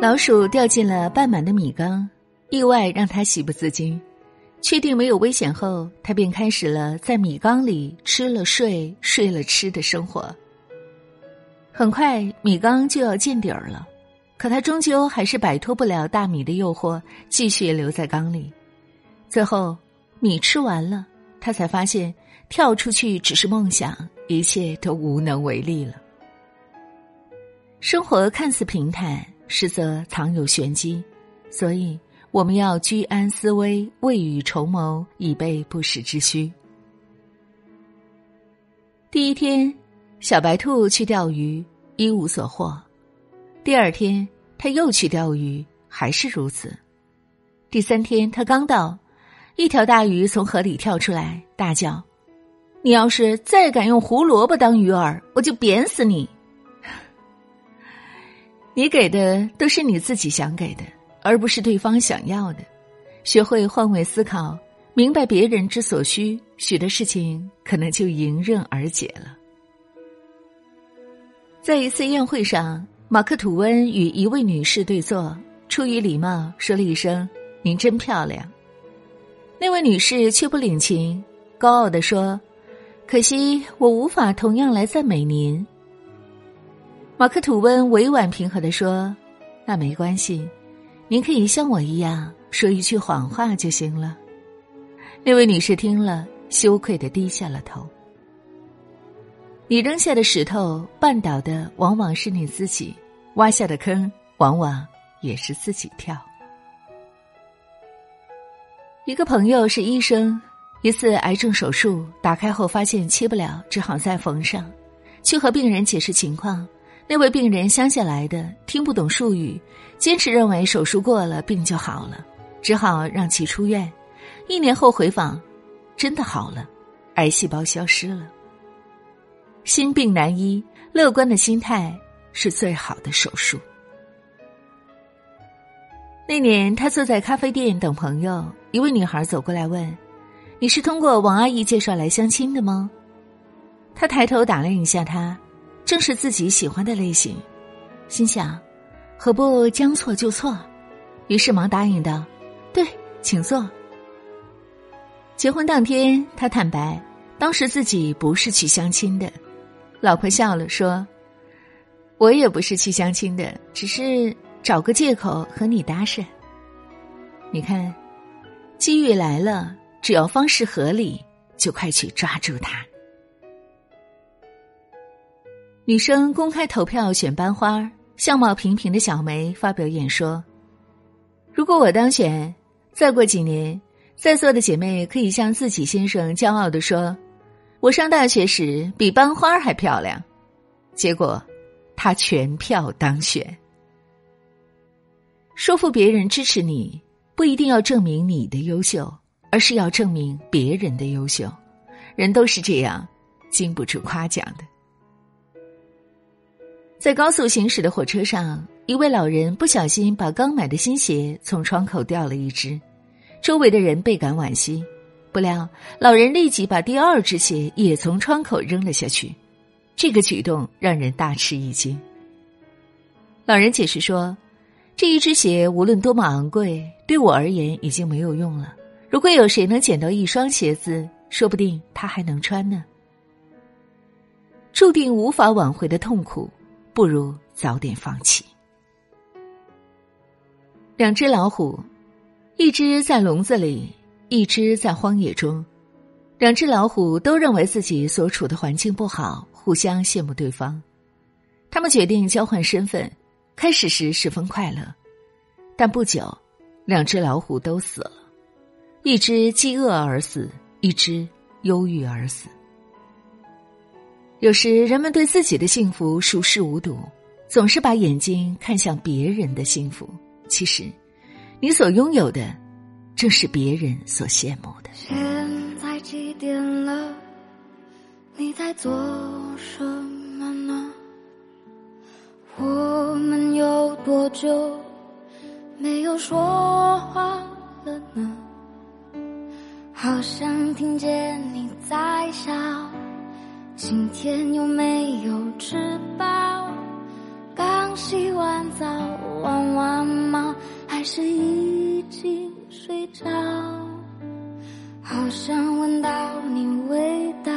老鼠掉进了半满的米缸，意外让他喜不自禁。确定没有危险后，他便开始了在米缸里吃了睡、睡了吃的生活。很快，米缸就要见底儿了，可他终究还是摆脱不了大米的诱惑，继续留在缸里。最后，米吃完了，他才发现跳出去只是梦想，一切都无能为力了。生活看似平坦。实则藏有玄机，所以我们要居安思危，未雨绸缪，以备不时之需。第一天，小白兔去钓鱼，一无所获；第二天，他又去钓鱼，还是如此；第三天，他刚到，一条大鱼从河里跳出来，大叫：“你要是再敢用胡萝卜当鱼饵，我就扁死你！”你给的都是你自己想给的，而不是对方想要的。学会换位思考，明白别人之所需，许多事情可能就迎刃而解了。在一次宴会上，马克·吐温与一位女士对坐，出于礼貌说了一声：“您真漂亮。”那位女士却不领情，高傲的说：“可惜我无法同样来赞美您。”马克吐温委婉平和的说：“那没关系，您可以像我一样说一句谎话就行了。”那位女士听了，羞愧的低下了头。你扔下的石头绊倒的往往是你自己，挖下的坑往往也是自己跳。一个朋友是医生，一次癌症手术打开后发现切不了，只好再缝上，去和病人解释情况。那位病人乡下来的，听不懂术语，坚持认为手术过了病就好了，只好让其出院。一年后回访，真的好了，癌细胞消失了。心病难医，乐观的心态是最好的手术。那年，他坐在咖啡店等朋友，一位女孩走过来问：“你是通过王阿姨介绍来相亲的吗？”他抬头打量一下她。正是自己喜欢的类型，心想，何不将错就错？于是忙答应道：“对，请坐。”结婚当天，他坦白，当时自己不是去相亲的。老婆笑了，说：“我也不是去相亲的，只是找个借口和你搭讪。你看，机遇来了，只要方式合理，就快去抓住它。”女生公开投票选班花，相貌平平的小梅发表演说：“如果我当选，再过几年，在座的姐妹可以向自己先生骄傲的说，我上大学时比班花还漂亮。”结果，她全票当选。说服别人支持你，不一定要证明你的优秀，而是要证明别人的优秀。人都是这样，经不住夸奖的。在高速行驶的火车上，一位老人不小心把刚买的新鞋从窗口掉了一只，周围的人倍感惋惜。不料，老人立即把第二只鞋也从窗口扔了下去，这个举动让人大吃一惊。老人解释说：“这一只鞋无论多么昂贵，对我而言已经没有用了。如果有谁能捡到一双鞋子，说不定他还能穿呢。”注定无法挽回的痛苦。不如早点放弃。两只老虎，一只在笼子里，一只在荒野中。两只老虎都认为自己所处的环境不好，互相羡慕对方。他们决定交换身份。开始时十分快乐，但不久，两只老虎都死了。一只饥饿而死，一只忧郁而死。有时，人们对自己的幸福熟视无睹，总是把眼睛看向别人的幸福。其实，你所拥有的，正是别人所羡慕的。现在几点了？你在做什么呢？我们有多久没有说话了呢？好像听见你在笑。今天有没有吃饱？刚洗完澡玩完吗？还是已经睡着？好想闻到你味道，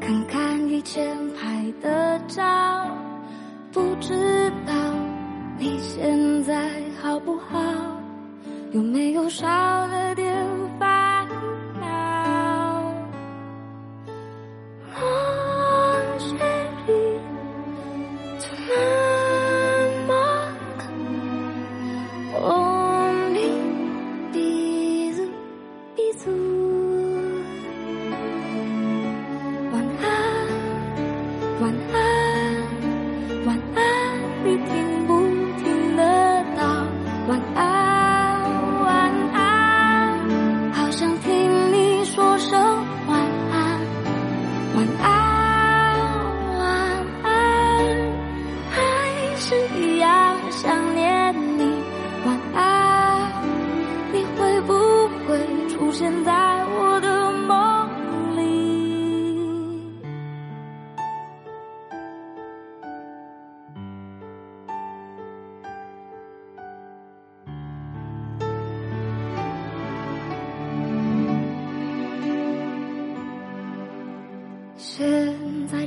看看以前拍的照，不知道你现在好不好？有没有少了点晚安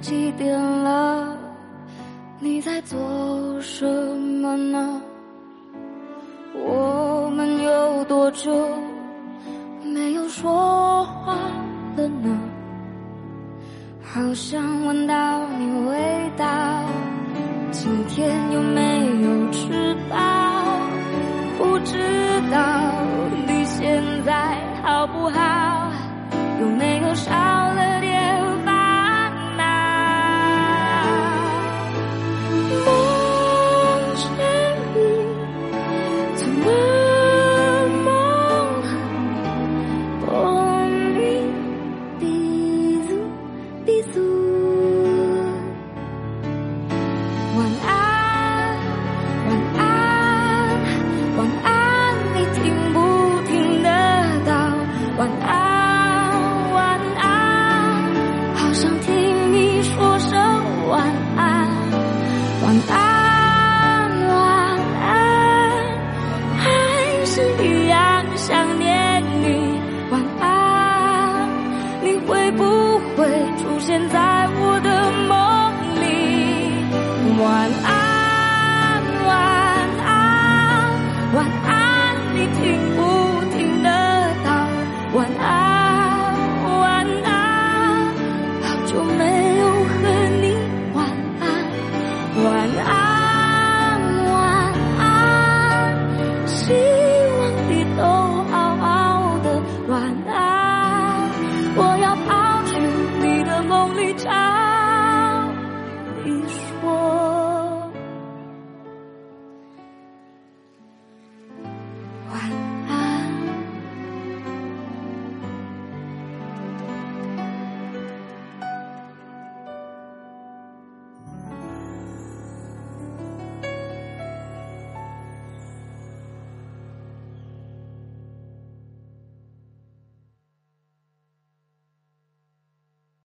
几点了？你在做什么呢？我们有多久没有说话了呢？好想闻到你味道，今天有没有